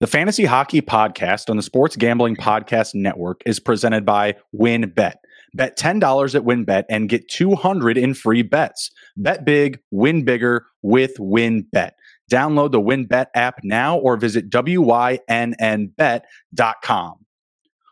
The Fantasy Hockey Podcast on the Sports Gambling Podcast Network is presented by WynnBET. Bet $10 at WynnBET and get 200 in free bets. Bet big, win bigger with WynnBET. Download the WynnBET app now or visit WYNNBet.com.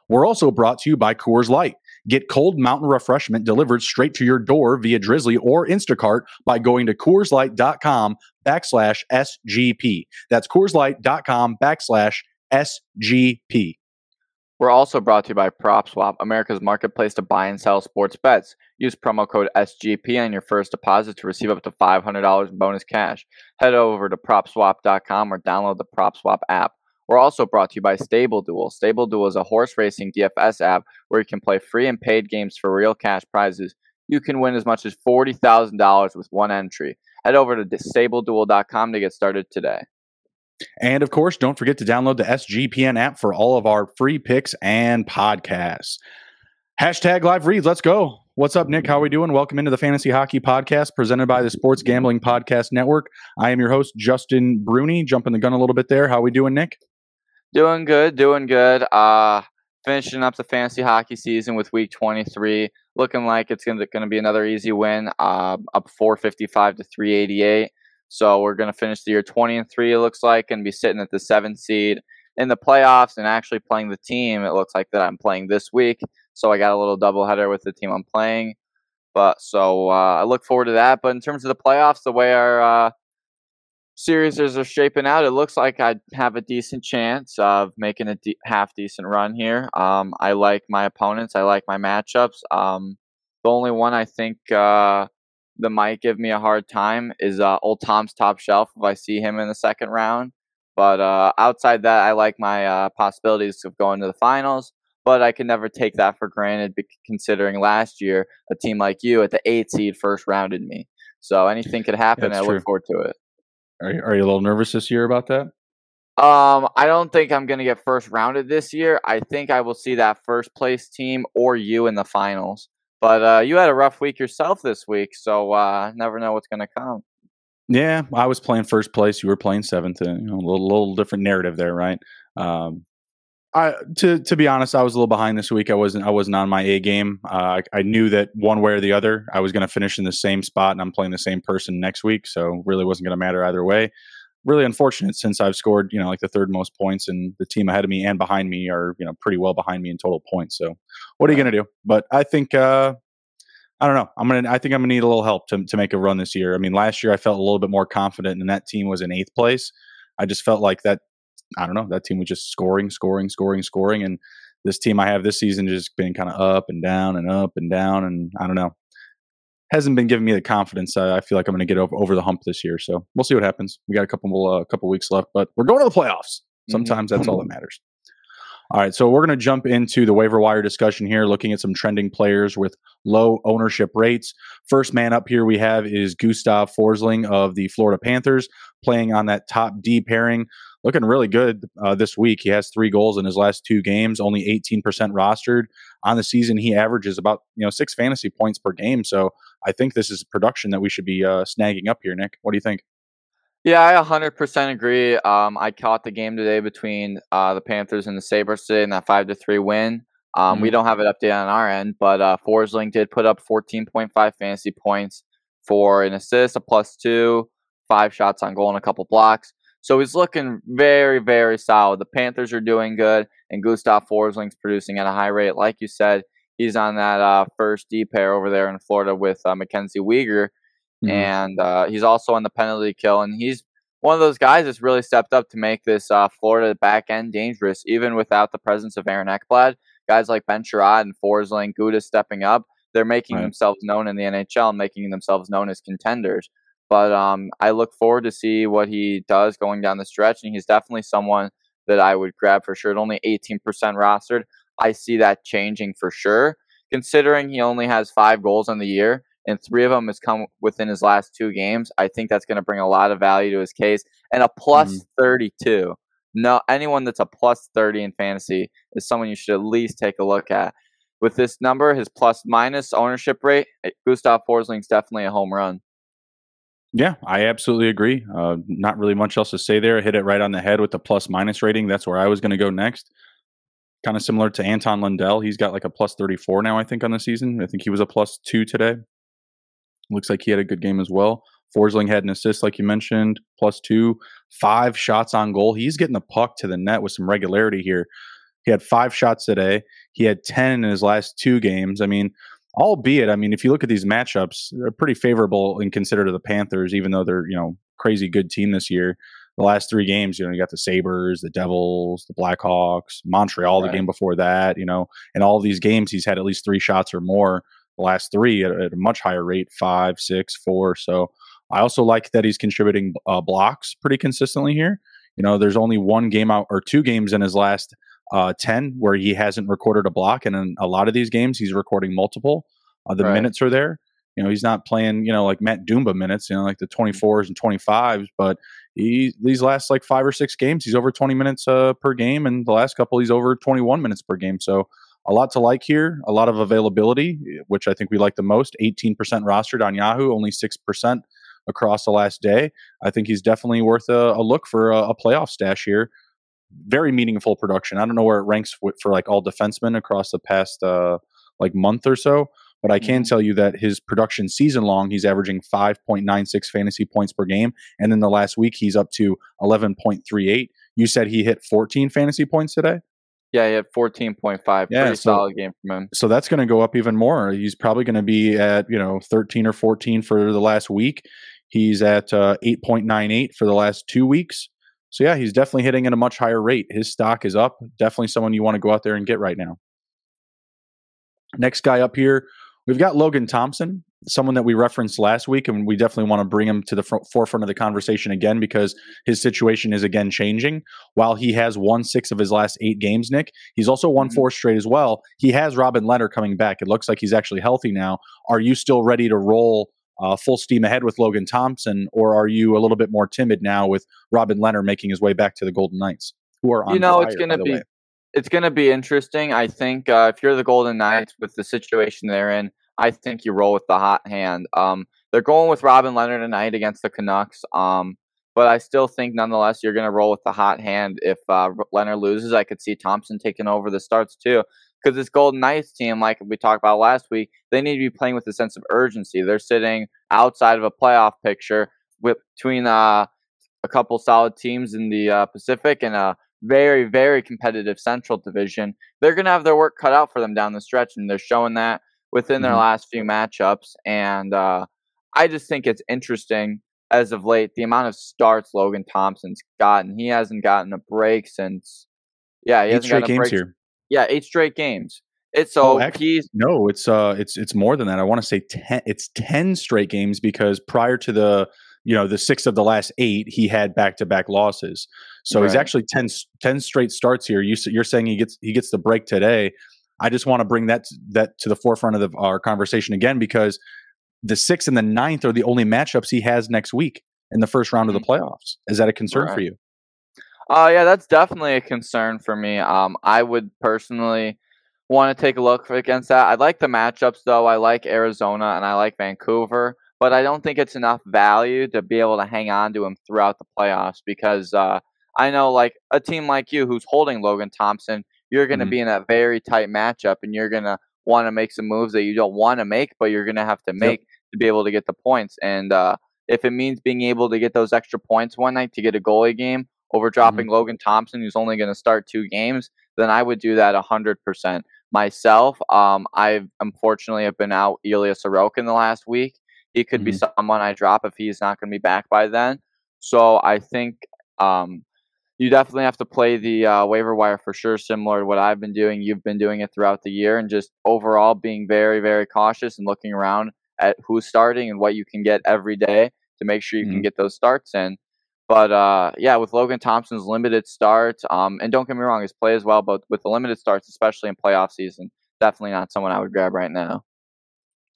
We're also brought to you by Coors Light. Get cold mountain refreshment delivered straight to your door via Drizly or Instacart by going to CoorsLight.com backslash SGP. That's CoorsLight.com backslash SGP. We're also brought to you by PropSwap, America's marketplace to buy and sell sports bets. Use promo code SGP on your first deposit to receive up to $500 in bonus cash. Head over to PropSwap.com or download the PropSwap app. We're also brought to you by Stable Duel. Stable Duel is a horse racing DFS app where you can play free and paid games for real cash prizes. You can win as much as $40,000 with one entry. Head over to StableDuel.com to get started today. And of course, don't forget to download the SGPN app for all of our free picks and podcasts. Hashtag live reads. Let's go. What's up, Nick? How are we doing? Welcome into the Fantasy Hockey Podcast presented by the Sports Gambling Podcast Network. I am your host, Justin Bruni. Jumping the gun a little bit there. How are we doing, Nick? Doing good, doing good. Uh finishing up the fantasy hockey season with week 23. Looking like it's going to be another easy win, uh, up 455 to 388. So we're going to finish the year 20 and 3, it looks like, and be sitting at the seventh seed in the playoffs and actually playing the team. It looks like that I'm playing this week. So I got a little doubleheader with the team I'm playing. But so uh, I look forward to that. But in terms of the playoffs, the way our uh, series are shaping out, it looks like I have a decent chance of making a de- half decent run here. Um, I like my opponents. I like my matchups. Um, the only one I think uh, that might give me a hard time is uh, Old Tom's Top Shelf if I see him in the second round. But uh, outside that, I like my uh, possibilities of going to the finals. But I can never take that for granted, considering last year a team like you at the eight seed first rounded me. So anything could happen. I true. look forward to it. Are you, are you a little nervous this year about that? Um, I don't think I'm going to get first rounded this year. I think I will see that first place team or you in the finals. But uh, you had a rough week yourself this week, so uh, never know what's going to come. Yeah, I was playing first place. You were playing seventh. You know, a little, little different narrative there, right? Um, I to to be honest, I was a little behind this week. I wasn't I wasn't on my A game. Uh, I, I, knew that one way or the other, I was going to finish in the same spot, and I'm playing the same person next week, so really wasn't going to matter either way. Really unfortunate since I've scored, you know, like the third most points, and the team ahead of me and behind me are, you know, pretty well behind me in total points. So, what are you going to do? But I think uh, I don't know. I'm gonna. I think I'm gonna need a little help to to make a run this year. I mean, last year I felt a little bit more confident, and that team was in eighth place. I just felt like that I don't know, that team was just scoring, scoring, scoring, scoring. And this team I have this season just been kind of up and down and up and down. And I don't know, hasn't been giving me the confidence. Uh, I feel like I'm going to get over, over the hump this year. So we'll see what happens. We got a couple, uh, couple weeks left, but we're going to the playoffs. Mm-hmm. Sometimes mm-hmm. that's all that matters. All right, so we're going to jump into the waiver wire discussion here, looking at some trending players with low ownership rates. First man up here we have is Gustav Forsling of the Florida Panthers, playing on that top D pairing looking really good uh, this week. He has three goals in his last two games, only 18% rostered on the season. He averages about you know six fantasy points per game. So I think this is production that we should be uh, snagging up here. Nick, what do you think? Yeah, I 100% agree. Um, I caught the game today between uh, the Panthers and the Sabres today in that 5 to 3 win. Um, mm-hmm. We don't have it updated on our end, but uh, Forsling did put up 14.5 fantasy points for an assist, a plus two, five shots on goal, and a couple blocks. So he's looking very, very solid. The Panthers are doing good, and Gustav Forsling's producing at a high rate. Like you said, he's on that uh, first D pair over there in Florida with uh, Mackenzie Weegar, mm-hmm. and uh, he's also on the penalty kill. And he's one of those guys that's really stepped up to make this uh, Florida back end dangerous, even without the presence of Aaron Ekblad. Guys like Ben Chiarot and Forsling, Gudas stepping up. They're making right. themselves known in the NHL and making themselves known as contenders. But um, I look forward to see what he does going down the stretch, and he's definitely someone that I would grab for sure. At only 18% rostered, I see that changing for sure. Considering he only has five goals in the year, and three of them has come within his last two games, I think that's going to bring a lot of value to his case. And a plus mm-hmm. 32. No, anyone that's a plus 30 in fantasy is someone you should at least take a look at. With this number, his plus minus ownership rate, Gustav Forsling's definitely a home run. Yeah, I absolutely agree. Uh, not really much else to say there. Hit it right on the head with the plus minus rating. That's where I was going to go next. Kind of similar to Anton Lundell. He's got like a plus 34 now, I think, on the season. I think he was a plus two today. Looks like he had a good game as well. Forsling had an assist, like you mentioned, plus two, five shots on goal. He's getting the puck to the net with some regularity here. He had five shots today. He had 10 in his last two games. I mean, albeit, I mean, if you look at these matchups, they're pretty favorable in consider to the Panthers, even though they're, you know, crazy good team this year. The last three games, you know, you got the Sabres, the Devils, the Blackhawks, Montreal, right. the game before that, you know, and all these games, he's had at least three shots or more the last three at, at a much higher rate five, six, four. So I also like that he's contributing uh, blocks pretty consistently here. You know, there's only one game out or two games in his last uh, 10 where he hasn't recorded a block. And in a lot of these games, he's recording multiple. Uh, the right. minutes are there. You know, he's not playing, you know, like Matt Dumba minutes, you know, like the 24s and 25s, but he, these last like five or six games, he's over 20 minutes uh, per game. And the last couple, he's over 21 minutes per game. So a lot to like here, a lot of availability, which I think we like the most. 18% rostered on Yahoo, only 6% across the last day. I think he's definitely worth a, a look for a, a playoff stash here very meaningful production. I don't know where it ranks for like all defensemen across the past uh, like month or so, but I can mm-hmm. tell you that his production season long, he's averaging 5.96 fantasy points per game, and in the last week he's up to 11.38. You said he hit 14 fantasy points today. Yeah, he had 14.5. Yeah, Pretty so, solid game from him. So that's going to go up even more. He's probably going to be at, you know, 13 or 14 for the last week. He's at uh, 8.98 for the last two weeks. So yeah, he's definitely hitting at a much higher rate. His stock is up. Definitely someone you want to go out there and get right now. Next guy up here, we've got Logan Thompson, someone that we referenced last week, and we definitely want to bring him to the fr- forefront of the conversation again because his situation is again changing. While he has won six of his last eight games, Nick, he's also won mm-hmm. four straight as well. He has Robin Lehner coming back. It looks like he's actually healthy now. Are you still ready to roll uh, full steam ahead with Logan Thompson, or are you a little bit more timid now with Robin Lehner making his way back to the Golden Knights, who are on you know fire, it's going to be way. it's going to be interesting. I think uh, if you're the Golden Knights with the situation they're in, I think you roll with the hot hand. Um, they're going with Robin Lehner tonight against the Canucks. Um, but I still think, nonetheless, you're going to roll with the hot hand. If uh, Lehner loses, I could see Thompson taking over the starts too because this Golden Knights team, like we talked about last week, they need to be playing with a sense of urgency. They're sitting outside of a playoff picture with, between uh, a couple solid teams in the uh, Pacific and a very, very competitive Central Division. They're going to have their work cut out for them down the stretch, and they're showing that within mm-hmm. their last few matchups. And uh, I just think it's interesting as of late the amount of starts Logan Thompson's gotten. He hasn't gotten a break since. Yeah, he Eight hasn't gotten a break. Here. Yeah, eight straight games. It's so oh, actually, he's no, it's uh, it's it's more than that. I want to say ten. It's ten straight games because prior to the you know the six of the last eight, he had back to back losses. So right. he's actually 10, 10 straight starts here. You, you're saying he gets he gets the break today. I just want to bring that that to the forefront of the, our conversation again because the sixth and the ninth are the only matchups he has next week in the first round of the mm-hmm. playoffs. Is that a concern right. for you? Uh, yeah, that's definitely a concern for me. Um, I would personally want to take a look against that. I like the matchups though. I like Arizona and I like Vancouver, but I don't think it's enough value to be able to hang on to him throughout the playoffs because uh, I know like a team like you who's holding Logan Thompson, you're going to mm-hmm. be in a very tight matchup and you're going to want to make some moves that you don't want to make, but you're going to have to make yep. to be able to get the points. And uh, if it means being able to get those extra points one night to get a goalie game over dropping mm-hmm. Logan Thompson, who's only going to start two games, then I would do that 100%. Myself, um, I unfortunately have been out Ilya Sorokin the last week. He could mm-hmm. be someone I drop if he's not going to be back by then. So I think um, you definitely have to play the uh, waiver wire for sure, similar to what I've been doing. You've been doing it throughout the year, and just overall being very, very cautious and looking around at who's starting and what you can get every day to make sure you mm-hmm. can get those starts in. But uh, yeah, with Logan Thompson's limited starts, um, and don't get me wrong, his play as well, but with the limited starts, especially in playoff season, definitely not someone I would grab right now.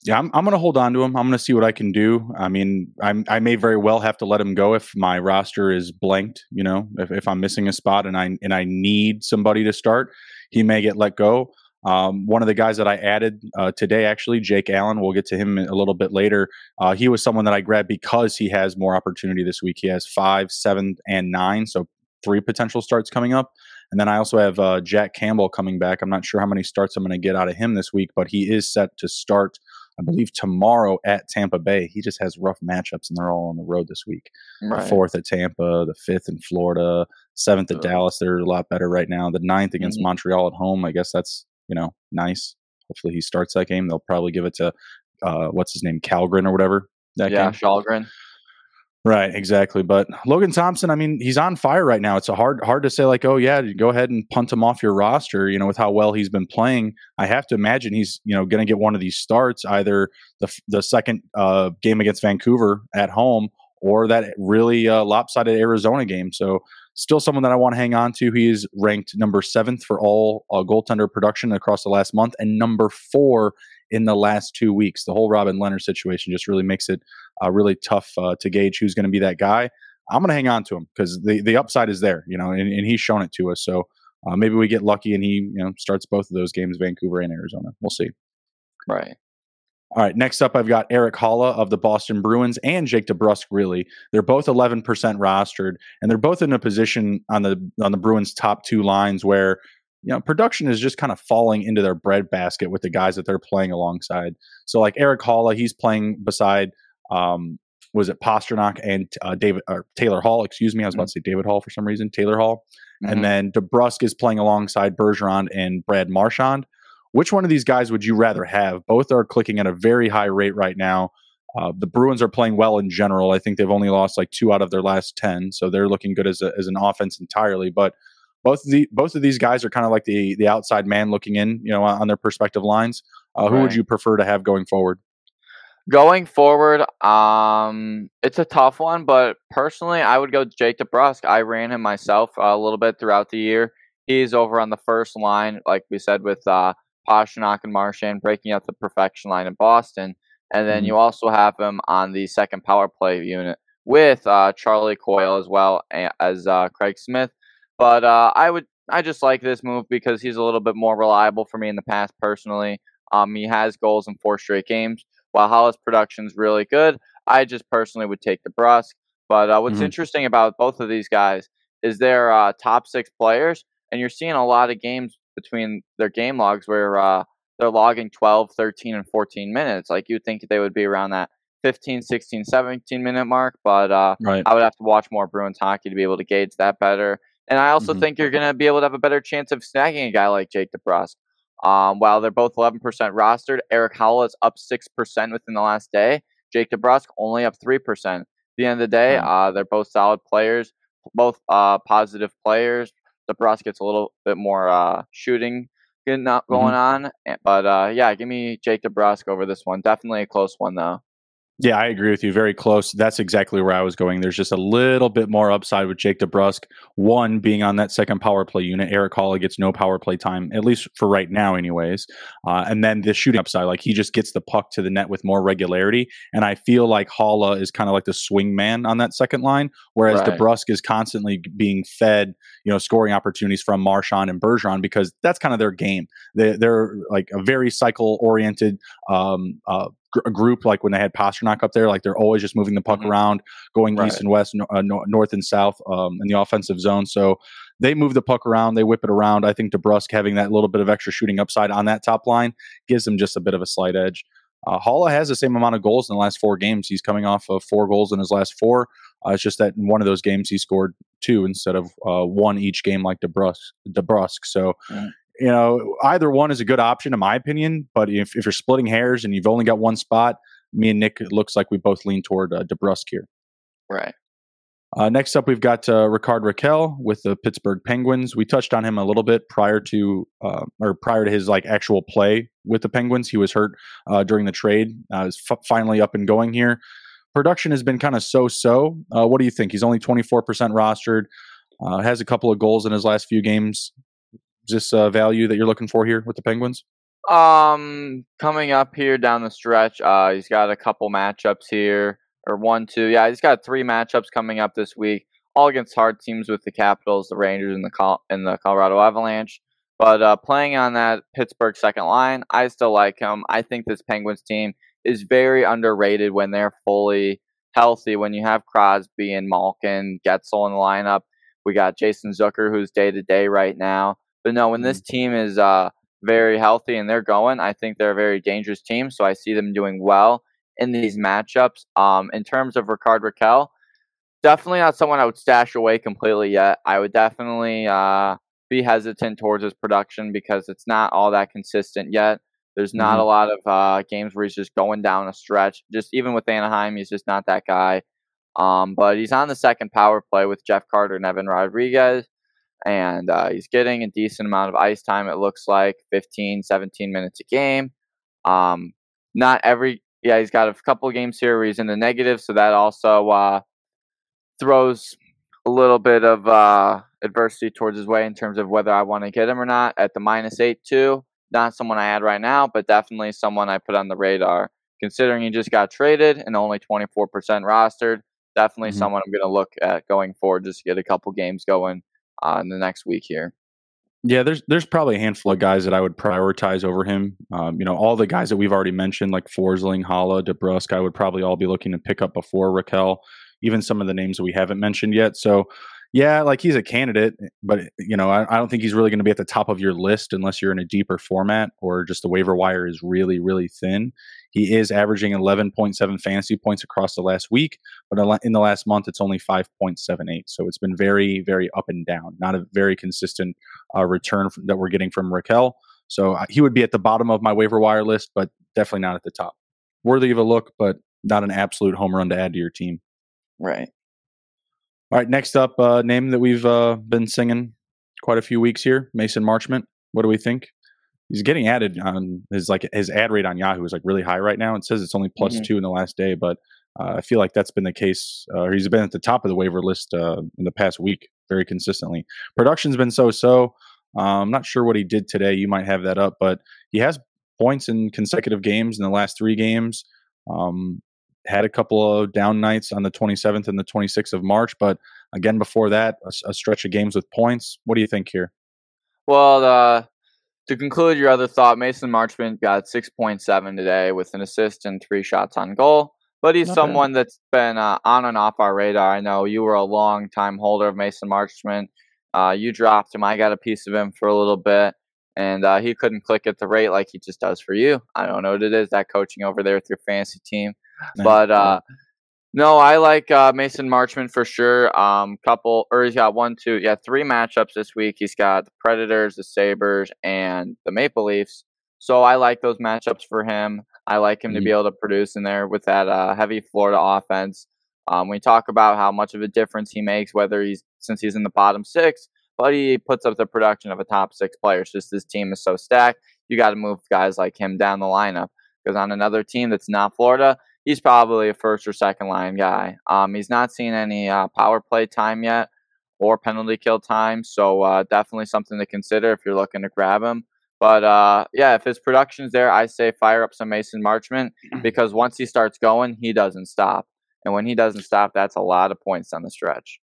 Yeah, I'm, I'm going to hold on to him. I'm going to see what I can do. I mean, I'm, I may very well have to let him go if my roster is blanked. You know, if, if I'm missing a spot and I and I need somebody to start, he may get let go. Um, one of the guys that I added uh, today, actually, Jake Allen, we'll get to him a little bit later. Uh, he was someone that I grabbed because he has more opportunity this week. He has five, seven, and nine, so three potential starts coming up. And then I also have uh, Jack Campbell coming back. I'm not sure how many starts I'm going to get out of him this week, but he is set to start, I believe, tomorrow at Tampa Bay. He just has rough matchups, and they're all on the road this week. Right. The fourth at Tampa, the fifth in Florida, seventh at Dallas. They're a lot better right now. The ninth against mm-hmm. Montreal at home. I guess that's you know nice. Hopefully he starts that game. They'll probably give it to uh, what's his name, Kallgren or whatever. That yeah, game. Kallgren. Right, exactly. But Logan Thompson, I mean, he's on fire right now. It's a hard hard to say like, oh yeah, go ahead and punt him off your roster. You know, with how well he's been playing, I have to imagine he's you know going to get one of these starts, either the the second uh, game against Vancouver at home or that really uh, lopsided Arizona game. So still someone that I want to hang on to. He's ranked number seventh for all uh, goaltender production across the last month and number four in the last two weeks. The whole Robin Lehner situation just really makes it uh, really tough uh, to gauge who's going to be that guy. I'm going to hang on to him because the, the upside is there, you know, and, and he's shown it to us. So uh, maybe we get lucky and he, you know, starts both of those games, Vancouver and Arizona. We'll see. Right. All right, next up, I've got Eric Haula of the Boston Bruins and Jake DeBrusk. Really, they're both 11% rostered, and they're both in a position on the on the Bruins' top two lines where you know, production is just kind of falling into their breadbasket with the guys that they're playing alongside. So, like Eric Haula, he's playing beside, um, was it Pastrnak and uh, David or Taylor Hall? Excuse me, I was about mm-hmm. to say David Hall for some reason. Taylor Hall, mm-hmm. and then DeBrusk is playing alongside Bergeron and Brad Marchand. Which one of these guys would you rather have? Both are clicking at a very high rate right now. Uh, the Bruins are playing well in general. I think they've only lost like two out of their last ten, so they're looking good as, a, as an offense entirely. But both of the both of these guys are kind of like the the outside man looking in, you know, on their perspective lines. Uh, who right. would you prefer to have going forward? Going forward, um, it's a tough one, but personally, I would go Jake DeBrusk. I ran him myself a little bit throughout the year. He's over on the first line, like we said, with uh, Pastrnak and Marchand breaking up the perfection line in Boston. And then mm-hmm. you also have him on the second power play unit with uh, Charlie Coyle as well as uh, Craig Smith. But uh, I would I just like this move because he's a little bit more reliable for me in the past personally. Um, he has goals in four straight games. While production is really good, I just personally would take DeBrusk. But uh, what's mm-hmm. interesting about both of these guys is they're uh, top six players, and you're seeing a lot of games between their game logs where uh, they're logging 12, 13, and 14 minutes. Like you'd think they would be around that 15, 16, 17 minute mark, but uh, right. I would have to watch more Bruins hockey to be able to gauge that better. And I also mm-hmm. think you're going to be able to have a better chance of snagging a guy like Jake DeBrusk. Um, while they're both 11% rostered, Eric Haula is up 6% within the last day. Jake DeBrusk only up 3%. At the end of the day, uh, they're both solid players, both uh, positive players. DeBrusk gets a little bit more uh, shooting going mm-hmm. on. But uh, yeah, give me Jake DeBrusk over this one. Definitely a close one, though. Yeah, I agree with you. Very close. That's exactly where I was going. There's just a little bit more upside with Jake DeBrusk. One being on that second power play unit. Eric Haula gets no power play time, at least for right now, anyways. Uh, and then the shooting upside, like he just gets the puck to the net with more regularity. And I feel like Haula is kind of like the swing man on that second line, whereas right. DeBrusk is constantly being fed, you know, scoring opportunities from Marchand and Bergeron because that's kind of their game. They, are like a very cycle oriented um, uh, a group like when they had Pastrnak up there, like they're always just moving the puck mm-hmm. around, going right. east and west, uh, north and south um, in the offensive zone. So they move the puck around, they whip it around. I think DeBrusk having that little bit of extra shooting upside on that top line gives them just a bit of a slight edge. Uh, Haula has the same amount of goals in the last four games. He's coming off of four goals in his last four. Uh, it's just that in one of those games he scored two instead of uh, one each game like DeBrusque. DeBrusk. So mm you know, either one is a good option in my opinion. But if, if you're splitting hairs and you've only got one spot, me and Nick, it looks like we both lean toward uh, DeBrusk here. Right. Uh, next up, we've got uh, Rickard Rakell with the Pittsburgh Penguins. We touched on him a little bit prior to, uh, or prior to his like actual play with the Penguins. He was hurt uh, during the trade. Uh, is f- finally up and going here. Production has been kind of so-so. Uh, what do you think? He's only 24% rostered. Uh, has a couple of goals in his last few games this uh, value that you're looking for here with the Penguins? Um, coming up here down the stretch, uh, he's got a couple matchups here, or one, two. Yeah, he's got three matchups coming up this week, all against hard teams with the Capitals, the Rangers, and the Col- and the Colorado Avalanche. But uh, playing on that Pittsburgh second line, I still like him. I think this Penguins team is very underrated when they're fully healthy. When you have Crosby and Malkin, Guentzel in the lineup, we got Jason Zucker who's day to day right now. But no, when this mm-hmm. team is uh, very healthy and they're going, I think they're a very dangerous team. So I see them doing well in these matchups. Um, in terms of Rickard Rakell, definitely not someone I would stash away completely yet. I would definitely uh, be hesitant towards his production because it's not all that consistent yet. There's not mm-hmm. a lot of uh, games where he's just going down a stretch. Just even with Anaheim, he's just not that guy. Um, but he's on the second power play with Jeff Carter and Evan Rodrigues, and uh, he's getting a decent amount of ice time. It looks like 15, 17 minutes a game. Um, not every, yeah, he's got a couple of games here where he's in the negative, so that also uh, throws a little bit of uh, adversity towards his way in terms of whether I want to get him or not. At the minus eight, too, not someone I add right now, but definitely someone I put on the radar. Considering he just got traded and only 24% rostered, definitely mm-hmm. someone I'm going to look at going forward just to get a couple games going uh, in the next week here. Yeah, there's there's probably a handful of guys that I would prioritize over him. Um, you know, all the guys that we've already mentioned, like Forsling, Haula, DeBrusk, I would probably all be looking to pick up before Rakell. Even some of the names we haven't mentioned yet. So yeah, like he's a candidate, but you know, I, I don't think he's really going to be at the top of your list unless you're in a deeper format or just the waiver wire is really, really thin. He is averaging 11.7 fantasy points across the last week, but in the last month, it's only 5.78. So it's been very, very up and down. Not a very consistent uh, return from, that we're getting from Rakell. So uh, he would be at the bottom of my waiver wire list, but definitely not at the top. Worthy of a look, but not an absolute home run to add to your team. Right. All right, next up, uh, name that we've uh, been singing quite a few weeks here, Mason Marchment. What do we think? He's getting added on his like his ad rate on Yahoo is like really high right now. It says it's only plus mm-hmm. two in the last day, but uh, I feel like that's been the case. Uh, he's been at the top of the waiver list uh, in the past week very consistently. Production's been so-so. I'm not sure what he did today. You might have that up, but he has points in consecutive games in the last three games. Um, had a couple of down nights on the 27th and the 26th of March, but again before that, a, a stretch of games with points. What do you think here? Well, uh, to conclude your other thought, Mason Marchment got 6.7 today with an assist and three shots on goal. But he's Not someone bad. that's been uh, on and off our radar. I know you were a long time holder of Mason Marchment. Uh, you dropped him. I got a piece of him for a little bit, and uh, he couldn't click at the rate like he just does for you. I don't know what it is that coaching over there with your fantasy team. But uh, no, I like uh, Mason Marchment for sure. Um, couple or he's got one, two, yeah, three matchups this week. He's got the Predators, the Sabres, and the Maple Leafs. So I like those matchups for him. I like him mm-hmm. to be mm-hmm. able to produce in there with that uh, heavy Florida offense. Um, we talk about how much of a difference he makes, whether he's since he's in the bottom six, but he puts up the production of a top six player. It's just this team is so stacked, you got to move guys like him down the lineup. Because on another team that's not Florida, he's probably a first or second line guy. Um, he's not seen any uh, power play time yet or penalty kill time, so uh, definitely something to consider if you're looking to grab him. But uh, yeah, if his production's there, I say fire up some Mason Marchment because once he starts going, he doesn't stop. And when he doesn't stop, that's a lot of points on the stretch.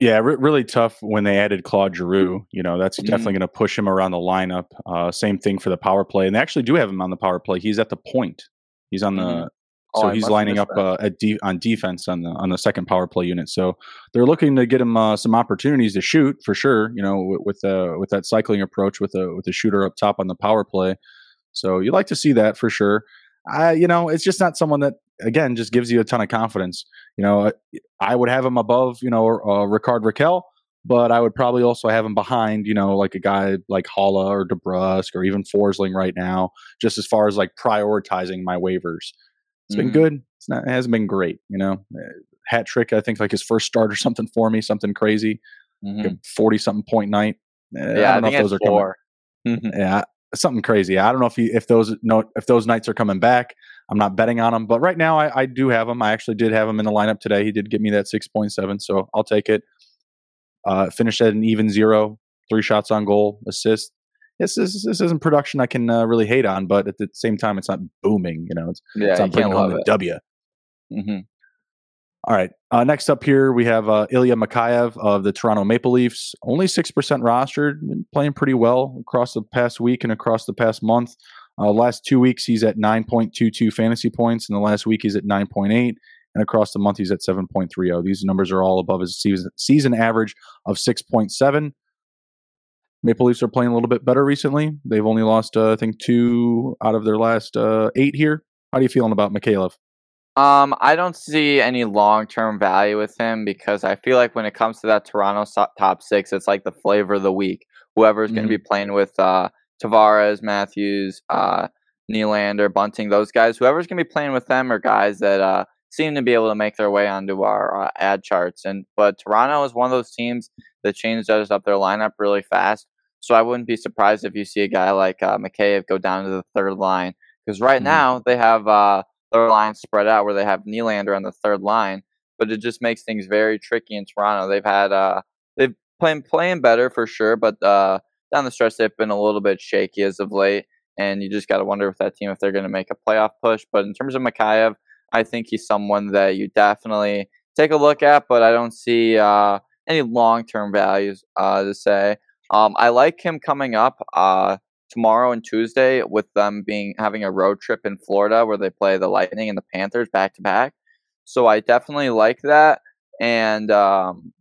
Yeah, re- really tough when they added Claude Giroux. You know, that's mm-hmm. definitely going to push him around the lineup. Uh, same thing for the power play. And they actually do have him on the power play. He's at the point. He's on the mm-hmm. So oh, he's lining up uh, at de- on defense on the on the second power play unit. So they're looking to get him uh, some opportunities to shoot for sure. You know, with with, uh, with that cycling approach with a with a shooter up top on the power play. So you like to see that for sure. I you know it's just not someone that again just gives you a ton of confidence. You know, I would have him above you know uh, Rickard Rakell, but I would probably also have him behind, you know, like a guy like Haula or DeBrusk or even Forsling right now, just as far as like prioritizing my waivers. It's mm-hmm. been good. It's not. It hasn't been great. You know, hat trick. I think like his first start or something for me, something crazy. Forty mm-hmm. something point night. Eh, yeah, I don't I know if those are four. coming. Mm-hmm. Yeah, something crazy. I don't know if he, if those no if those nights are coming back. I'm not betting on him, but right now I, I do have him. I actually did have him in the lineup today. He did give me that six point seven, so I'll take it. Uh, finished at an even zero, three shots on goal, assist this, this, this isn't production I can uh, really hate on, but at the same time, it's not booming. You know, it's, yeah, it's not bringing home the it. W. Mm-hmm. All right. Uh, next up here, we have uh, Ilya Mikheyev of the Toronto Maple Leafs. Only 6% rostered, playing pretty well across the past week and across the past month. Uh, last two weeks, he's at 9.22 fantasy points. and the last week, he's at 9.8. And across the month, he's at 7.30. These numbers are all above his season, season average of 6.7. Maple Leafs are playing a little bit better recently. They've only lost, uh, I think, two out of their last uh, eight here. How are you feeling about Mikheyev? Um, I don't see any long term value with him because I feel like when it comes to that Toronto top six, it's like the flavor of the week. Whoever's mm-hmm. going to be playing with uh, Tavares, Matthews, uh, Nylander, Bunting, those guys, whoever's going to be playing with them are guys that uh, seem to be able to make their way onto our uh, ad charts. And but Toronto is one of those teams that changes up their lineup really fast. So I wouldn't be surprised if you see a guy like uh, Mikheyev go down to the third line because right mm-hmm. now they have uh, third line spread out where they have Nylander on the third line, but it just makes things very tricky in Toronto. They've had uh, they've playing playing better for sure, but uh, down the stretch they've been a little bit shaky as of late, and you just got to wonder with that team if they're going to make a playoff push. But in terms of Mikheyev, I think he's someone that you definitely take a look at, but I don't see uh, any long term values uh, to say. Um, I like him coming up. Uh, tomorrow and Tuesday with them being having a road trip in Florida where they play the Lightning and the Panthers back to back. So I definitely like that, and um,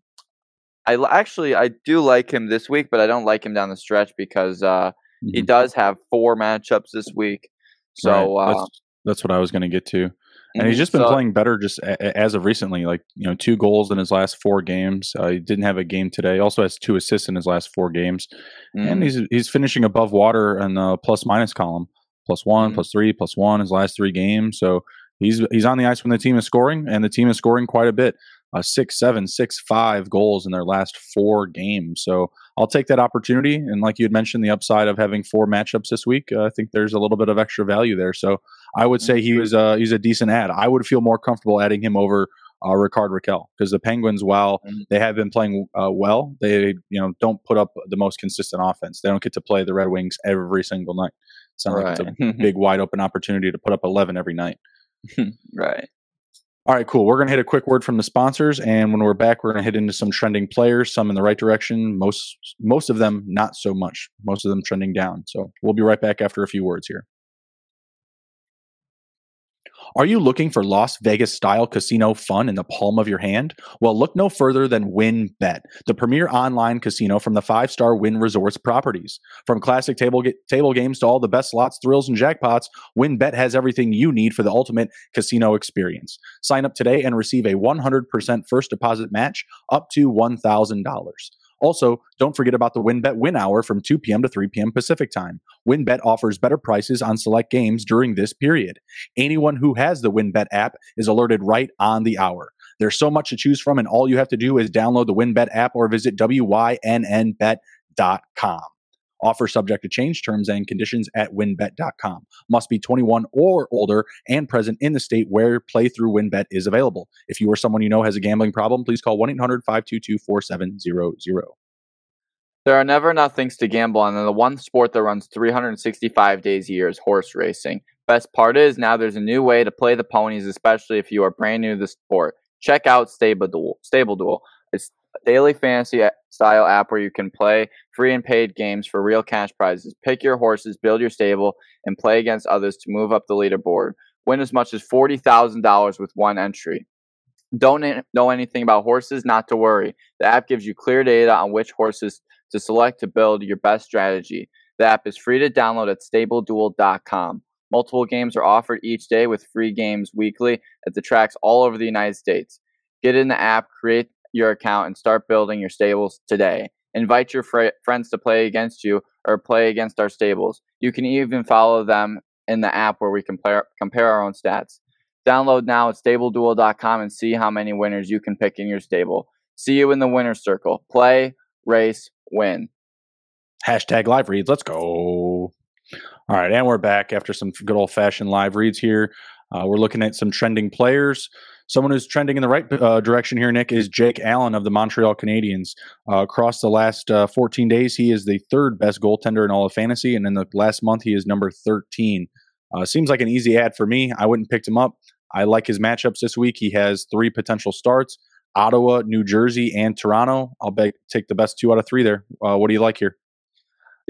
I actually I do like him this week, but I don't like him down the stretch because uh, mm-hmm. he does have four matchups this week. So right. that's, uh, that's what I was going to get to and he's mm-hmm. just been so, playing better just a, as of recently. Like you know, two goals in his last four games. Uh, he didn't have a game today. He also has two assists in his last four games, mm. and he's he's finishing above water in the plus minus column. Plus one, mm. plus three, plus one his last three games. So he's he's on the ice when the team is scoring, and the team is scoring quite a bit. Uh, six, seven, six, five goals in their last four games. So I'll take that opportunity. And like you had mentioned, the upside of having four matchups this week, uh, I think there's a little bit of extra value there. So I would say he was uh, he's a decent ad. I would feel more comfortable adding him over uh, Rickard Rakell because the Penguins, while mm-hmm. they have been playing uh, well, they you know don't put up the most consistent offense. They don't get to play the Red Wings every single night. It's not right. like it's a big wide open opportunity to put up 11 every night. right. All right, cool. We're going to hit a quick word from the sponsors, and when we're back, we're going to hit into some trending players. Some in the right direction, most most of them not so much. Most of them trending down. So we'll be right back after a few words here. Are you looking for Las Vegas style casino fun in the palm of your hand? Well, look no further than WynnBET, the premier online casino from the five star Wynn Resorts properties. From classic table, table games to all the best slots, thrills, and jackpots, WynnBET has everything you need for the ultimate casino experience. Sign up today and receive a 100% first deposit match up to $1,000. Also, don't forget about the WynnBET Win Hour from 2 p.m. to 3 p.m. Pacific Time. WynnBET offers better prices on select games during this period. Anyone who has the WynnBET app is alerted right on the hour. There's so much to choose from, and all you have to do is download the WynnBET app or visit WYNNBet.com. Offer subject to change terms and conditions at wynnbet.com. Must be 21 or older and present in the state where playthrough WynnBET is available. If you or someone you know has a gambling problem, please call 1 800 522 4700. There are never enough things to gamble on, and the one sport that runs 365 days a year is horse racing. Best part is now there's a new way to play the ponies, especially if you are brand new to the sport. Check out Stable Duel. Stable Duel. It's a daily fantasy style app where you can play free and paid games for real cash prizes. Pick your horses, build your stable, and play against others to move up the leaderboard. Win as much as $40,000 with one entry. Don't know anything about horses? Not to worry. The app gives you clear data on which horses to select to build your best strategy. The app is free to download at stableduel.com. Multiple games are offered each day with free games weekly at the tracks all over the United States. Get in the app, create your account and start building your stables today. Invite your fr- friends to play against you or play against our stables. You can even follow them in the app where we compare compare our own stats. Download now at stableduel.com and see how many winners you can pick in your stable. See you in the winner's circle. Play, race, win. Hashtag live reads. Let's go. All right, and we're back after some good old fashioned live reads here. Uh, we're looking at some trending players. Someone who's trending in the right uh, direction here, Nick, is Jake Allen of the Montreal Canadiens. Uh, across the last uh, 14 days, he is the third best goaltender in all of fantasy, and in the last month, he is number 13. Uh, seems like an easy ad for me. I wouldn't pick him up. I like his matchups this week. He has three potential starts: Ottawa, New Jersey, and Toronto. I'll bet take the best two out of three there. Uh, what do you like here?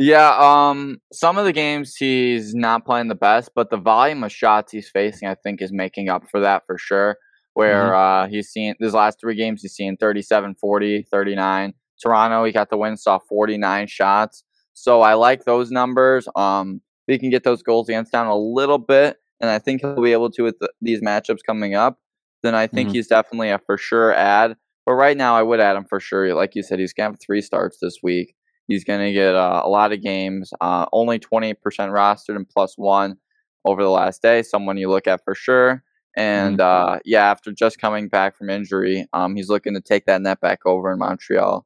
Yeah, um, some of the games he's not playing the best, but the volume of shots he's facing, I think, is making up for that for sure. Where mm-hmm. uh, he's seen these last three games, he's seen 37, 40, 39. Toronto, he got the win, saw 49 shots. So I like those numbers. Um, he can get those goals against down a little bit, and I think he'll be able to with the, these matchups coming up. Then I think mm-hmm. he's definitely a for sure add. But right now, I would add him for sure. Like you said, he's gonna have three starts this week. He's going to get uh, a lot of games, uh, only 20% rostered and plus one over the last day. Someone you look at for sure. And mm-hmm. uh, yeah, after just coming back from injury, um, he's looking to take that net back over in Montreal.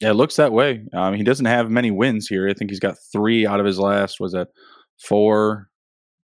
Yeah, it looks that way. Um, he doesn't have many wins here. I think he's got three out of his last, was that four,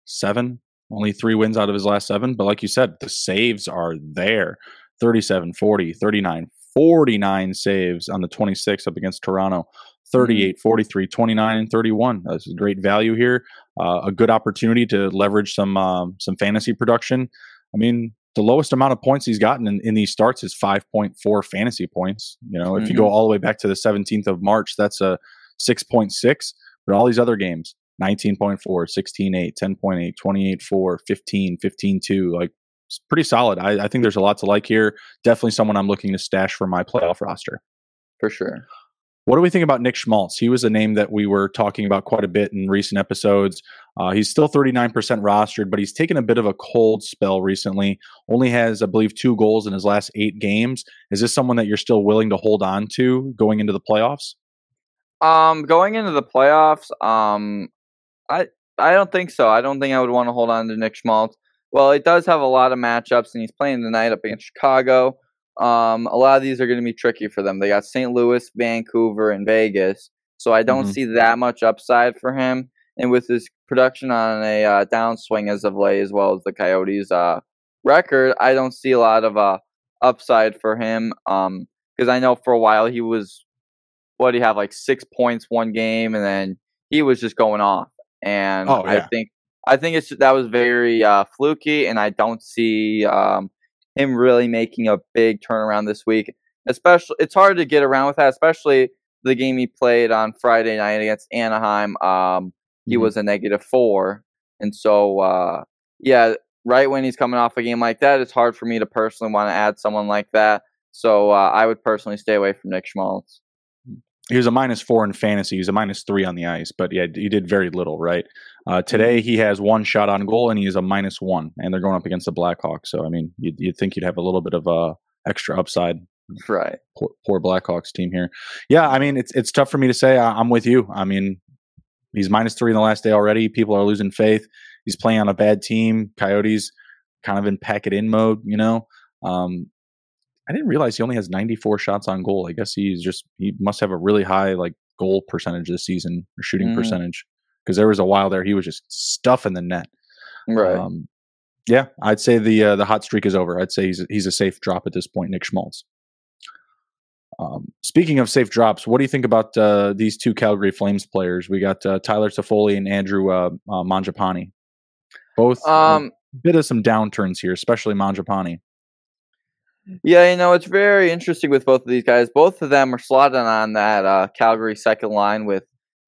seven? Only three wins out of his last seven. But like you said, the saves are there 37, 40, 39, 49 saves on the 26th up against Toronto. 38, 43, 29, and 31. That's a great value here. Uh, a good opportunity to leverage some um, some fantasy production. I mean, the lowest amount of points he's gotten in, in these starts is 5.4 fantasy points. You know, mm-hmm. if you go mm-hmm. all the way back to the 17th of March, that's a 6.6. But all these other games, 19.4, 16.8, 10.8, 28.4, 15, 15.2, like it's pretty solid. I, I, think there's a lot to like here. Definitely someone I'm looking to stash for my playoff roster. For sure. What do we think about Nick Schmaltz? He was a name that we were talking about quite a bit in recent episodes. Uh, he's still 39% rostered, but he's taken a bit of a cold spell recently. Only has, I believe, two goals in his last eight games. Is this someone that you're still willing to hold on to going into the playoffs? Um, going into the playoffs, um, I I don't think so. I don't think I would want to hold on to Nick Schmaltz. Well, it does have a lot of matchups, and he's playing tonight up against Chicago. Um, a lot of these are going to be tricky for them. They got St. Louis, Vancouver, and Vegas, so I don't mm-hmm. see that much upside for him. And with his production on a uh, downswing as of late, as well as the Coyotes' uh, record, I don't see a lot of uh, upside for him. Um, because I know for a while he was, what do you have like six points one game, and then he was just going off. And oh, yeah. I think I think it's that was very uh, fluky, and I don't see um, him really making a big turnaround this week. Especially, it's hard to get around with that, especially the game he played on Friday night against Anaheim. Um, he mm-hmm. was a negative four, and so uh, yeah, right when he's coming off a game like that, it's hard for me to personally want to add someone like that. So uh, I would personally stay away from Nick Schmaltz. He was a minus four in fantasy. He was a minus three on the ice, but yeah, he did very little, right? Uh, today he has one shot on goal and he is a minus one, and they're going up against the Blackhawks. So I mean, you'd, you'd think you'd have a little bit of uh, extra upside. Right. Poor, poor, Blackhawks team here. Yeah, I mean, it's it's tough for me to say. I, I'm with you. I mean, he's minus three in the last day already. People are losing faith. He's playing on a bad team. Coyotes kind of in pack it in mode, you know. Um, I didn't realize he only has 94 shots on goal. I guess he's just he must have a really high like goal percentage this season or shooting mm. percentage because there was a while there he was just stuffing the net. Right. Um, yeah, I'd say the uh, the hot streak is over. I'd say he's a, he's a safe drop at this point, Nick Schmaltz. Um, speaking of safe drops, what do you think about uh, these two Calgary Flames players? We got uh, Tyler Toffoli and Andrew uh, uh Mangiapane. Both um, a bit of some downturns here, especially Mangiapane. Yeah, you know, it's very interesting with both of these guys. Both of them are slotted on that uh, Calgary second line with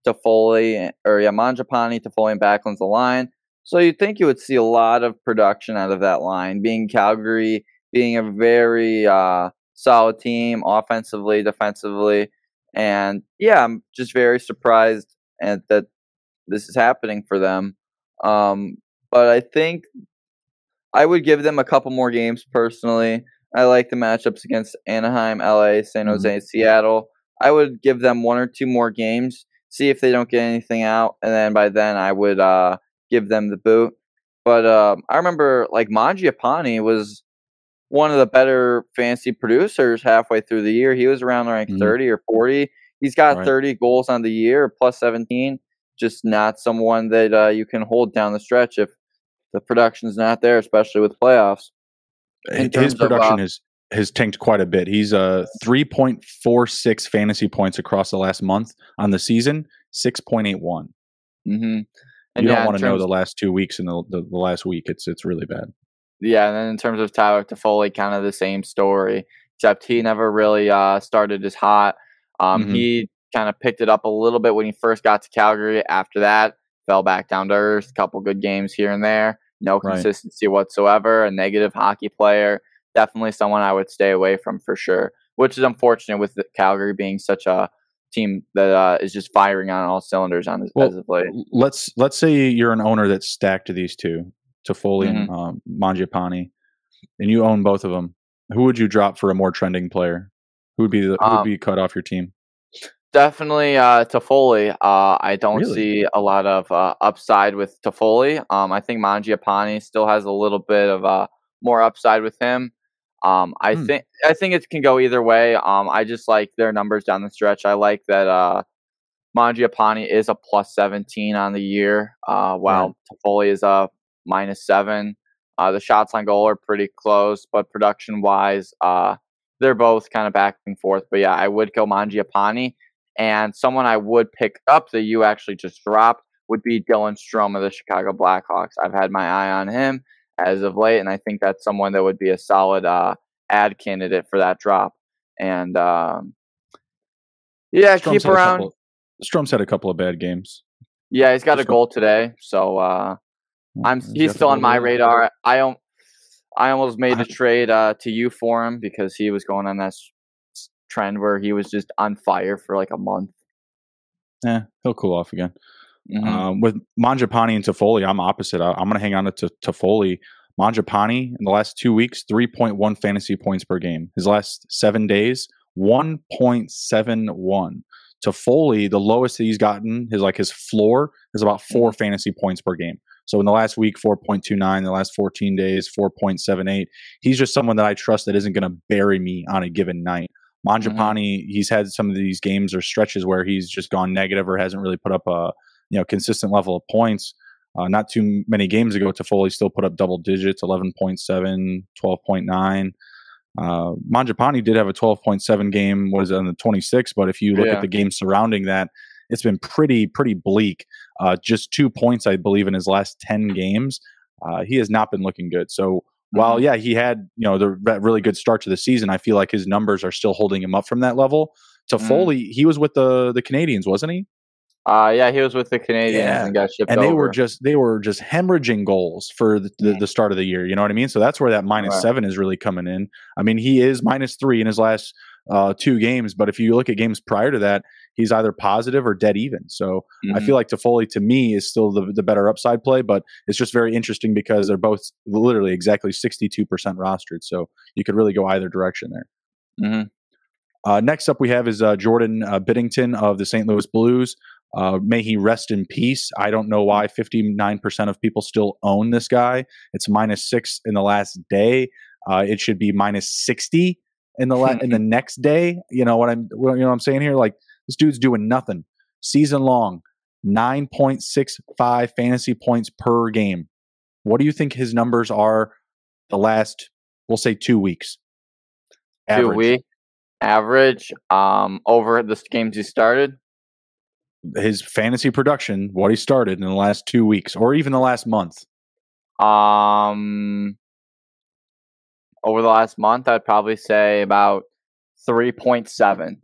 Toffoli, or yeah, Mangiapane, Toffoli, and Backlund's the line. So you'd think you would see a lot of production out of that line, being Calgary, being a very uh, solid team offensively, defensively. And yeah, I'm just very surprised at that this is happening for them. Um, but I think I would give them a couple more games personally. I like the matchups against Anaheim, LA, San Jose, mm-hmm. Seattle. I would give them one or two more games, see if they don't get anything out, and then by then I would uh, give them the boot. But uh, I remember like Mangiapane was one of the better fantasy producers halfway through the year. He was around like mm-hmm. 30 or 40. He's got right. 30 goals on the year, plus 17. Just not someone that uh, you can hold down the stretch if the production's not there, especially with playoffs his production of, uh, has has tanked quite a bit. He's uh 3.46 fantasy points across the last month on the season, 6.81. Mm-hmm. you don't want to know the last two weeks and the, the, the last week. It's it's really bad. Yeah, and then in terms of Tyler Toffoli, kind of the same story, except he never really uh, started as hot. Um, mm-hmm. He kind of picked it up a little bit when he first got to Calgary. After that, fell back down to earth. A couple good games here and there. No consistency right. whatsoever. A negative hockey player. Definitely someone I would stay away from for sure. Which is unfortunate with Calgary being such a team that uh, is just firing on all cylinders on this well, as of late. Let's let's say you're an owner that's stacked to these two, Toffoli mm-hmm. and um, Mangiapane, and you own both of them. Who would you drop for a more trending player? Who would be the, who would um, be cut off your team? Definitely uh, Toffoli. Uh, I don't really? see a lot of uh, upside with Toffoli. Um, I think Mangiapane still has a little bit of uh, more upside with him. Um, I hmm. think I think it can go either way. Um, I just like their numbers down the stretch. I like that uh, Mangiapane is a plus 17 on the year, uh, while right. Toffoli is a minus seven. Uh, the shots on goal are pretty close, but production wise, uh, they're both kind of back and forth. But yeah, I would go Mangiapane. And someone I would pick up that you actually just dropped would be Dylan Strome of the Chicago Blackhawks. I've had my eye on him as of late, and I think that's someone that would be a solid uh, ad candidate for that drop. And um, yeah, Strome's keep around. Couple, Strome's had a couple of bad games. Yeah, he's got a goal today, so uh, I'm he's still on my radar. I don't. I almost made a trade uh, to you for him because he was going on that trend where he was just on fire for like a month. Yeah, he'll cool off again. Mm-hmm. Um, with Mangiapane and Toffoli, I'm opposite. I, am going to hang on to Toffoli. Mangiapane in the last two weeks, 3.1 fantasy points per game. His last seven days, 1.71. Toffoli, the lowest that he's gotten, his like his floor is about four mm-hmm. fantasy points per game. So in the last week, 4.29, the last 14 days, 4.78. He's just someone that I trust that isn't going to bury me on a given night. Mangiapane, mm-hmm. he's had some of these games or stretches where he's just gone negative or hasn't really put up a you know consistent level of points. Uh, not too many games ago, Toffoli still put up double digits, 11.7, 12.9. Uh, Mangiapane did have a 12.7 game, was on the 26th, but if you look yeah. at the game surrounding that, it's been pretty, pretty bleak. Uh, just two points, I believe, in his last 10 games. Uh, he has not been looking good. So while mm-hmm. yeah he had you know the really good start to the season i feel like his numbers are still holding him up from that level to mm. foley he was with the the Canadiens wasn't he uh yeah he was with the Canadiens yeah. and got shipped and they over. were just they were just hemorrhaging goals for the, the, the, start of the year you know what i mean so that's where that minus right. seven is really coming in i mean he is minus three in his last uh, two games but if you look at games prior to that he's either positive or dead even. So mm-hmm. I feel like Toffoli to me is still the, the better upside play, but it's just very interesting because they're both literally exactly 62% rostered. So you could really go either direction there. Mm-hmm. Uh, next up, we have is uh, Jordan uh, Binnington of the St. Louis Blues. Uh, may he rest in peace. I don't know why 59% of people still own this guy. It's minus six in the last day. Uh, it should be minus 60 in the la- in the next day. You know what I'm you know what I'm saying here? Like this dude's doing nothing season long, 9.65 fantasy points per game. What do you think his numbers are the last, we'll say, two weeks? Average. Two week average um, over the games he started? His fantasy production, what he started in the last two weeks or even the last month? Um, over the last month, I'd probably say about 3.7.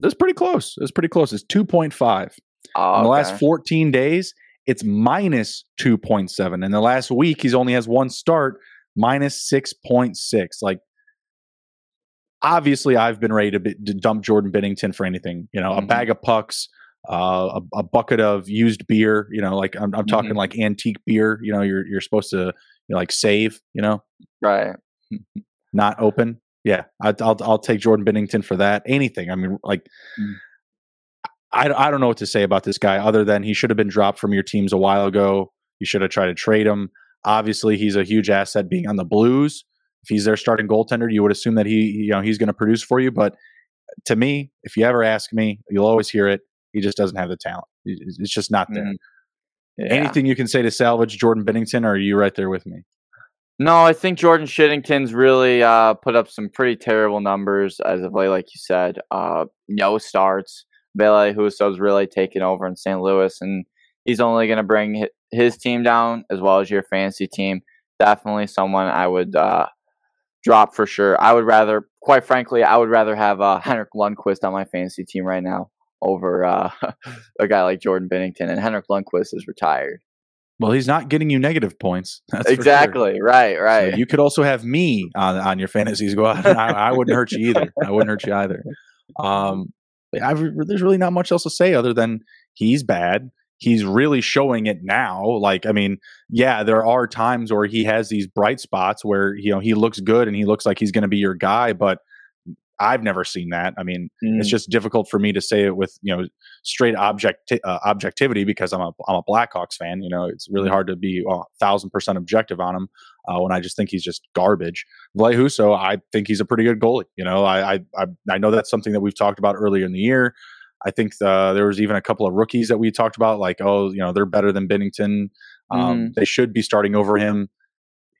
That's pretty close. It's pretty close. It's 2.5. Oh, In the last 14 days, it's minus 2.7. In the last week, he's only has one start, minus 6.6. Like, obviously, I've been ready to, be, to dump Jordan Binnington for anything. You know, mm-hmm. a bag of pucks, uh, a, a, bucket of used beer. You know, like I'm, I'm talking mm-hmm. like antique beer. You know, you're you're supposed to you know, like save. You know, right? Not open yeah, I, will I'll take Jordan Binnington for that. Anything. I mean, like, mm. I I don't know what to say about this guy other than he should have been dropped from your teams a while ago. You should have tried to trade him. Obviously, he's a huge asset being on the Blues. If he's their starting goaltender, you would assume that he you know he's going to produce for you. But to me, if you ever ask me, you'll always hear it. He just doesn't have the talent. It's just not there. Mm. Yeah. Anything you can say to salvage Jordan Binnington, or are you right there with me? No, I think Jordan Shittington's really uh, put up some pretty terrible numbers as of late, like you said. Uh, no starts. Ville Husso's really taken over in St. Louis, and he's only going to bring his team down as well as your fantasy team. definitely someone I would uh, drop for sure. I would rather, quite frankly, I would rather have uh, Henrik Lundqvist on my fantasy team right now over uh, a guy like Jordan Binnington, And Henrik Lundqvist is retired. Well, he's not getting you negative points. exactly. Sure. Right. Right. So you could also have me on on your fantasy squad. I, I, wouldn't hurt you either. I wouldn't hurt you either. Um, I've, there's really not much else to say other than he's bad he's really showing it now. Like, I mean, yeah, there are times where he has these bright spots where you know he looks good and he looks like he's going to be your guy, but I've never seen that. I mean, mm. it's just difficult for me to say it with you know straight object uh, objectivity because I'm a I'm a Blackhawks fan. You know, it's really mm. hard to be a thousand percent objective on him uh, when I just think he's just garbage. Husso, I think he's a pretty good goalie. You know, I, I I know that's something that we've talked about earlier in the year. I think the, there was even a couple of rookies that we talked about, like, oh, you know, they're better than Binnington. Um, mm-hmm. They should be starting over him.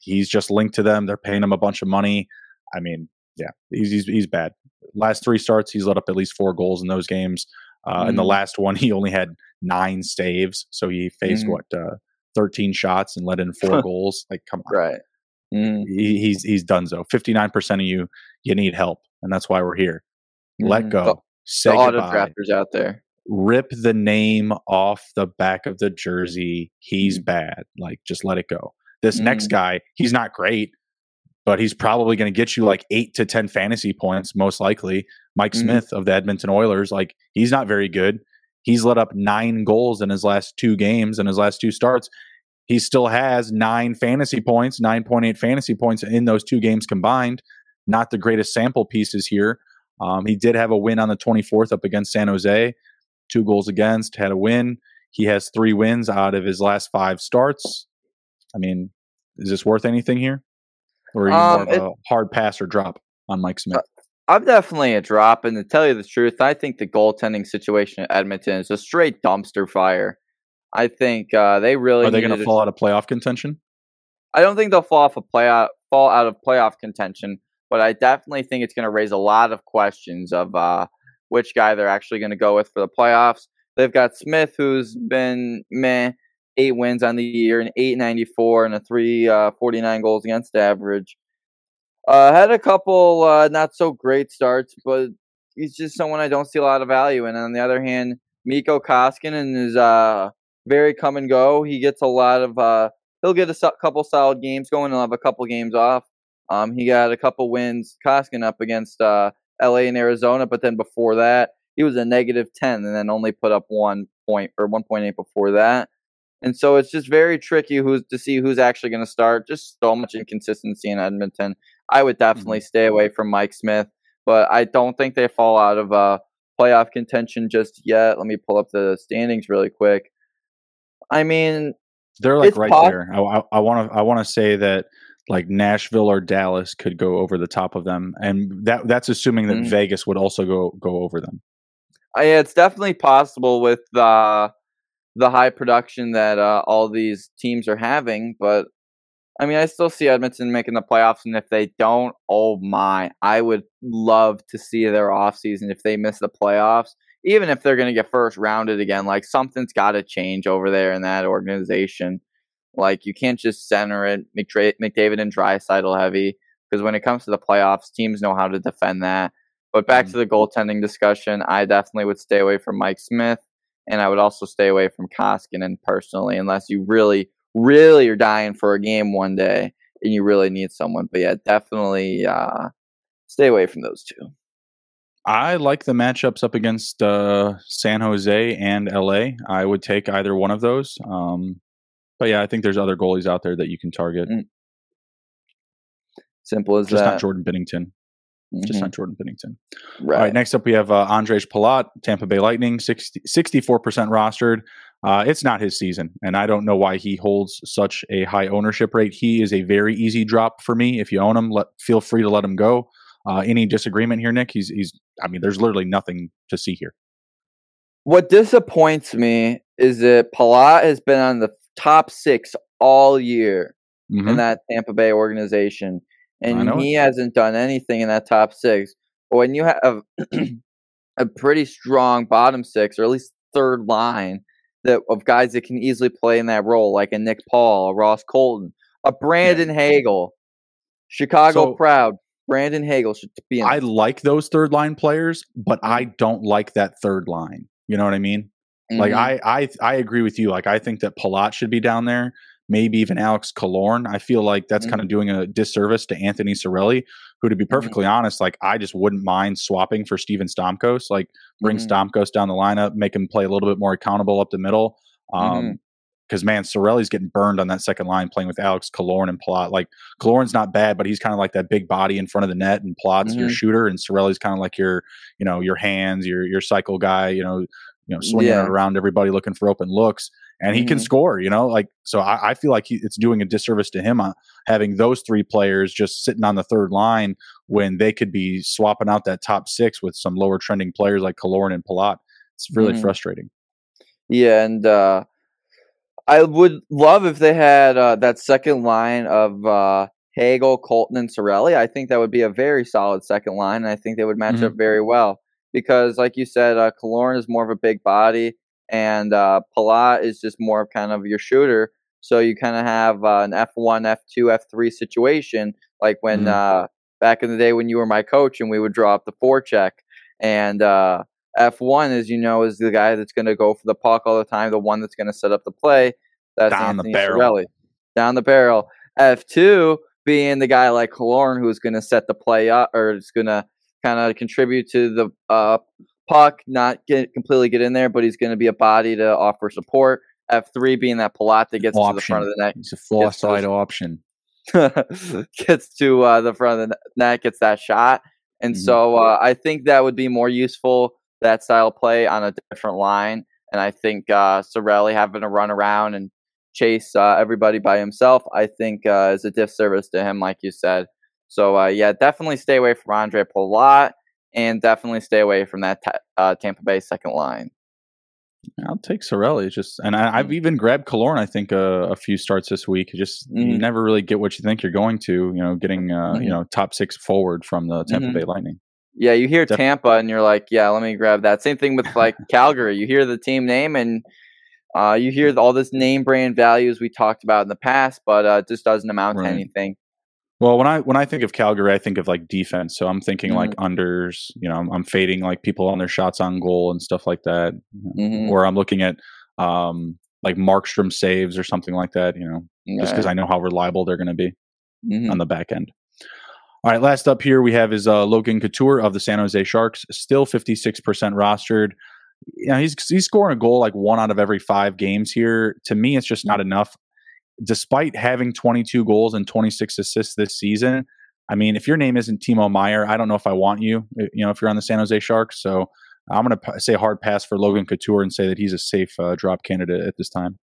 He's just linked to them. They're paying him a bunch of money. I mean, yeah, he's he's, he's bad. Last three starts, he's let up at least four goals in those games. Uh, mm-hmm. In the mm-hmm. last one, he only had nine saves, so he faced mm-hmm. what uh, thirteen shots and let in four goals. Like, come on, right? Mm-hmm. He, he's he's done so. Fifty nine percent of you, you need help, and that's why we're here. Let mm-hmm. go. Say the drafters out there. Rip the name off the back of the jersey. He's mm. bad. Like, just let it go. This mm. next guy, he's not great, but he's probably going to get you like eight to 10 fantasy points, most likely. Mike mm. Smith of the Edmonton Oilers, like, he's not very good. He's let up nine goals in his last two games and his last two starts. He still has nine fantasy points, 9.8 fantasy points in those two games combined. Not the greatest sample pieces here. Um, he did have a win on the 24th up against San Jose, two goals against, had a win. He has three wins out of his last five starts. I mean, is this worth anything here? Or um, more of it, a hard pass or drop on Mike Smith? Uh, I'm definitely a drop. And to tell you the truth, I think the goaltending situation at Edmonton is a straight dumpster fire. I think uh, they really are they going to fall out of playoff contention? I don't think they'll fall off a playoff fall out of playoff contention but I definitely think it's going to raise a lot of questions of uh, which guy they're actually going to go with for the playoffs. They've got Smith, who's been meh, eight wins on the year, an 894 and a 349 uh, goals against average. Uh, had a couple uh, not so great starts, but he's just someone I don't see a lot of value in. On the other hand, Mikko Koskinen is uh, very come and go. He gets a lot of uh, he'll get a su- couple solid games going. He'll have a couple games off. Um, he got a couple wins, Koskinen up against uh, LA and Arizona, but then before that, he was a negative 10 and then only put up one point or 1.8 before that. And so it's just very tricky who's to see who's actually going to start. Just so much inconsistency in Edmonton. I would definitely mm-hmm. stay away from Mike Smith, but I don't think they fall out of uh, playoff contention just yet. Let me pull up the standings really quick. I mean, they're like right pos- there. I want to I want to say that like Nashville or Dallas could go over the top of them, and that that's assuming that mm. Vegas would also go go over them. Uh, yeah, it's definitely possible with the the high production that uh, all these teams are having, but I mean, I still see Edmonton making the playoffs, and if they don't, oh my, I would love to see their offseason if they miss the playoffs. Even if they're going to get first rounded again, like something's got to change over there in that organization. Like you can't just center it McDavid and Draisaitl heavy because when it comes to the playoffs, teams know how to defend that. But back mm-hmm. to the goaltending discussion, I definitely would stay away from Mike Smith, and I would also stay away from Koskinen personally, unless you really, really are dying for a game one day and you really need someone. But yeah, definitely uh, stay away from those two. I like the matchups up against uh, San Jose and LA. I would take either one of those. Um, but yeah, I think there's other goalies out there that you can target. Mm. Simple as that. Just that. not Jordan Binnington. Mm-hmm. Just not Jordan Pennington. Right. All right. Next up, we have uh, Ondrej Palat, Tampa Bay Lightning, 60, 64% rostered. Uh, it's not his season, and I don't know why he holds such a high ownership rate. He is a very easy drop for me. If you own him, let feel free to let him go. Uh, any disagreement here, Nick? He's he's. I mean, there's literally nothing to see here. What disappoints me is that Palat has been on the top six all year mm-hmm. in that Tampa Bay organization, and he it. hasn't done anything in that top six. But when you have a pretty strong bottom six, or at least third line, that of guys that can easily play in that role, like a Nick Paul, a Ross Colton, A Brandon yeah. Hagel, Chicago so, proud. Brandon Hagel should be. In. I like those third line players, but I don't like that third line. You know what I mean? Mm-hmm. Like I, I, I agree with you. Like I think that Palat should be down there. Maybe even Alex Killorn. I feel like that's mm-hmm. kind of doing a disservice to Anthony Cirelli, who, to be mm-hmm. perfectly mm-hmm. honest, like I just wouldn't mind swapping for Steven Stamkos. Like bring mm-hmm. Stamkos down the lineup, make him play a little bit more accountable up the middle. Mm-hmm. Um, because man, Cirelli's getting burned on that second line playing with Alex Killorn and Palat. Like Killorn's not bad, but he's kind of like that big body in front of the net, and Palat's mm-hmm. your shooter, and Cirelli's kind of like your, you know, your hands, your your cycle guy, you know, you know, swinging yeah. around everybody looking for open looks, and he mm-hmm. can score. You know, like so, I, I feel like he, it's doing a disservice to him uh, having those three players just sitting on the third line when they could be swapping out that top six with some lower trending players like Killorn and Palat. It's really mm-hmm. frustrating. Yeah, and uh, I would love if they had uh, that second line of uh, Hagel, Colton, and Cirelli. I think that would be a very solid second line, and I think they would match mm-hmm. up very well because, like you said, uh, is more of a big body, and uh, Palat is just more of kind of your shooter. So you kind of have uh, an F one, F two, F three situation, like when mm-hmm. uh, back in the day when you were my coach and we would draw up the four check. And uh, F one, as you know, is the guy that's going to go for the puck all the time, the one that's going to set up the play. That's down Anthony the barrel. Cirelli. Down the barrel. F two being the guy like Killorn who's going to set the play up or is going to kind of contribute to the uh, puck, not get completely get in there, but he's going to be a body to offer support. F three being that Palat that gets option. to the front of the net. He's a far side option. gets to uh, the front of the net, gets that shot, and mm-hmm. so uh, I think that would be more useful that style play on a different line. And I think uh, Cirelli having to run around and chase uh, everybody by himself, I think uh, is a disservice to him, like you said. So uh, yeah, definitely stay away from Andre Palat, and definitely stay away from that uh, Tampa Bay second line. I'll take Cirelli. Just and I, have mm. even grabbed Killorn. I think uh, a few starts this week. Just mm-hmm. you never really get what you think you're going to. You know, getting uh, mm-hmm. you know top six forward from the Tampa mm-hmm. Bay Lightning. Yeah, you hear Def- Tampa and you're like, yeah, let me grab that. Same thing with like Calgary. You hear the team name and uh, you hear all this name brand values we talked about in the past, but uh, it just doesn't amount right. to anything. Well, when I when I think of Calgary, I think of like defense. So I'm thinking mm-hmm. like unders. You know, I'm, I'm, fading like people on their shots on goal and stuff like that. Mm-hmm. Or I'm looking at um, like Markstrom saves or something like that. You know, yeah. just because I know how reliable they're going to be mm-hmm. on the back end. All right, last up here we have is uh, Logan Couture of the San Jose Sharks, still 56% rostered. You know, he's he's scoring a goal like one out of every five games here. To me, it's just not enough despite having 22 goals and 26 assists this season, I mean, if your name isn't Timo Meier, I don't know if I want you. Uh, you know, if you're on the San Jose Sharks, so I'm going to p- say hard pass for Logan Couture and say that he's a safe uh, drop candidate at this time.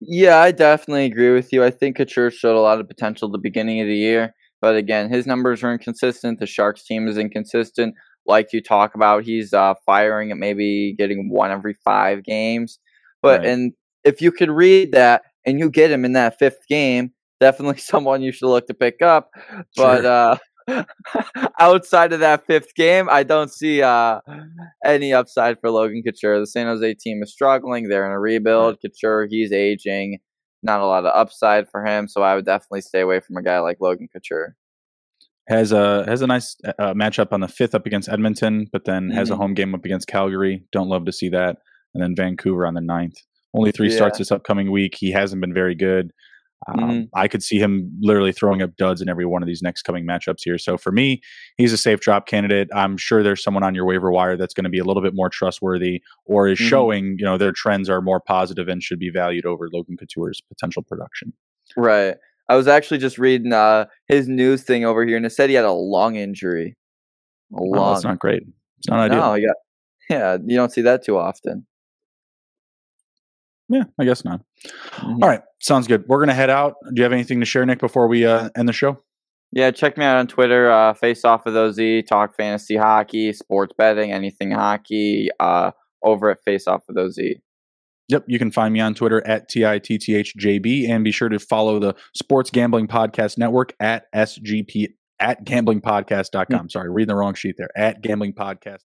Yeah, I definitely agree with you. I think Couture showed a lot of potential at the beginning of the year, but again, his numbers are inconsistent. The Sharks team is inconsistent. Like you talk about, he's uh, firing at maybe getting one every five games. But right. and if you could read that and you get him in that fifth game, definitely someone you should look to pick up. But sure. uh, outside of that fifth game, I don't see uh, any upside for Logan Couture. The San Jose team is struggling; they're in a rebuild. Right. Couture, he's aging. Not a lot of upside for him, so I would definitely stay away from a guy like Logan Couture has a has a nice uh, matchup on the fifth up against Edmonton, but then mm-hmm. has a mm-hmm. home game up against Calgary. Don't love to see that, and then Vancouver on the ninth. Only three yeah. starts this upcoming week. He hasn't been very good. Um, mm-hmm. I could see him literally throwing up duds in every one of these next coming matchups here. So for me, he's a safe drop candidate. I'm sure there's someone on your waiver wire that's going to be a little bit more trustworthy or is mm-hmm. showing, you know, their trends are more positive and should be valued over Logan Couture's potential production. Right. I was actually just reading uh, his news thing over here, and it said he had a lung injury. A lung. Oh, that's not great. It's not ideal. No, yeah, yeah. You don't see that too often. Yeah, I guess not. Mm-hmm. All right, sounds good. We're gonna head out. Do you have anything to share, Nick, before we uh, end the show? Yeah, check me out on Twitter. Uh, face off with OZ. Talk fantasy hockey, sports betting, anything hockey. Uh, over at Face Off with OZ. Yep, you can find me on Twitter at TITTHJB and be sure to follow the Sports Gambling Podcast Network at SGP at gamblingpodcast.com. Mm-hmm. Sorry, reading the wrong sheet there. At Gambling Podcast.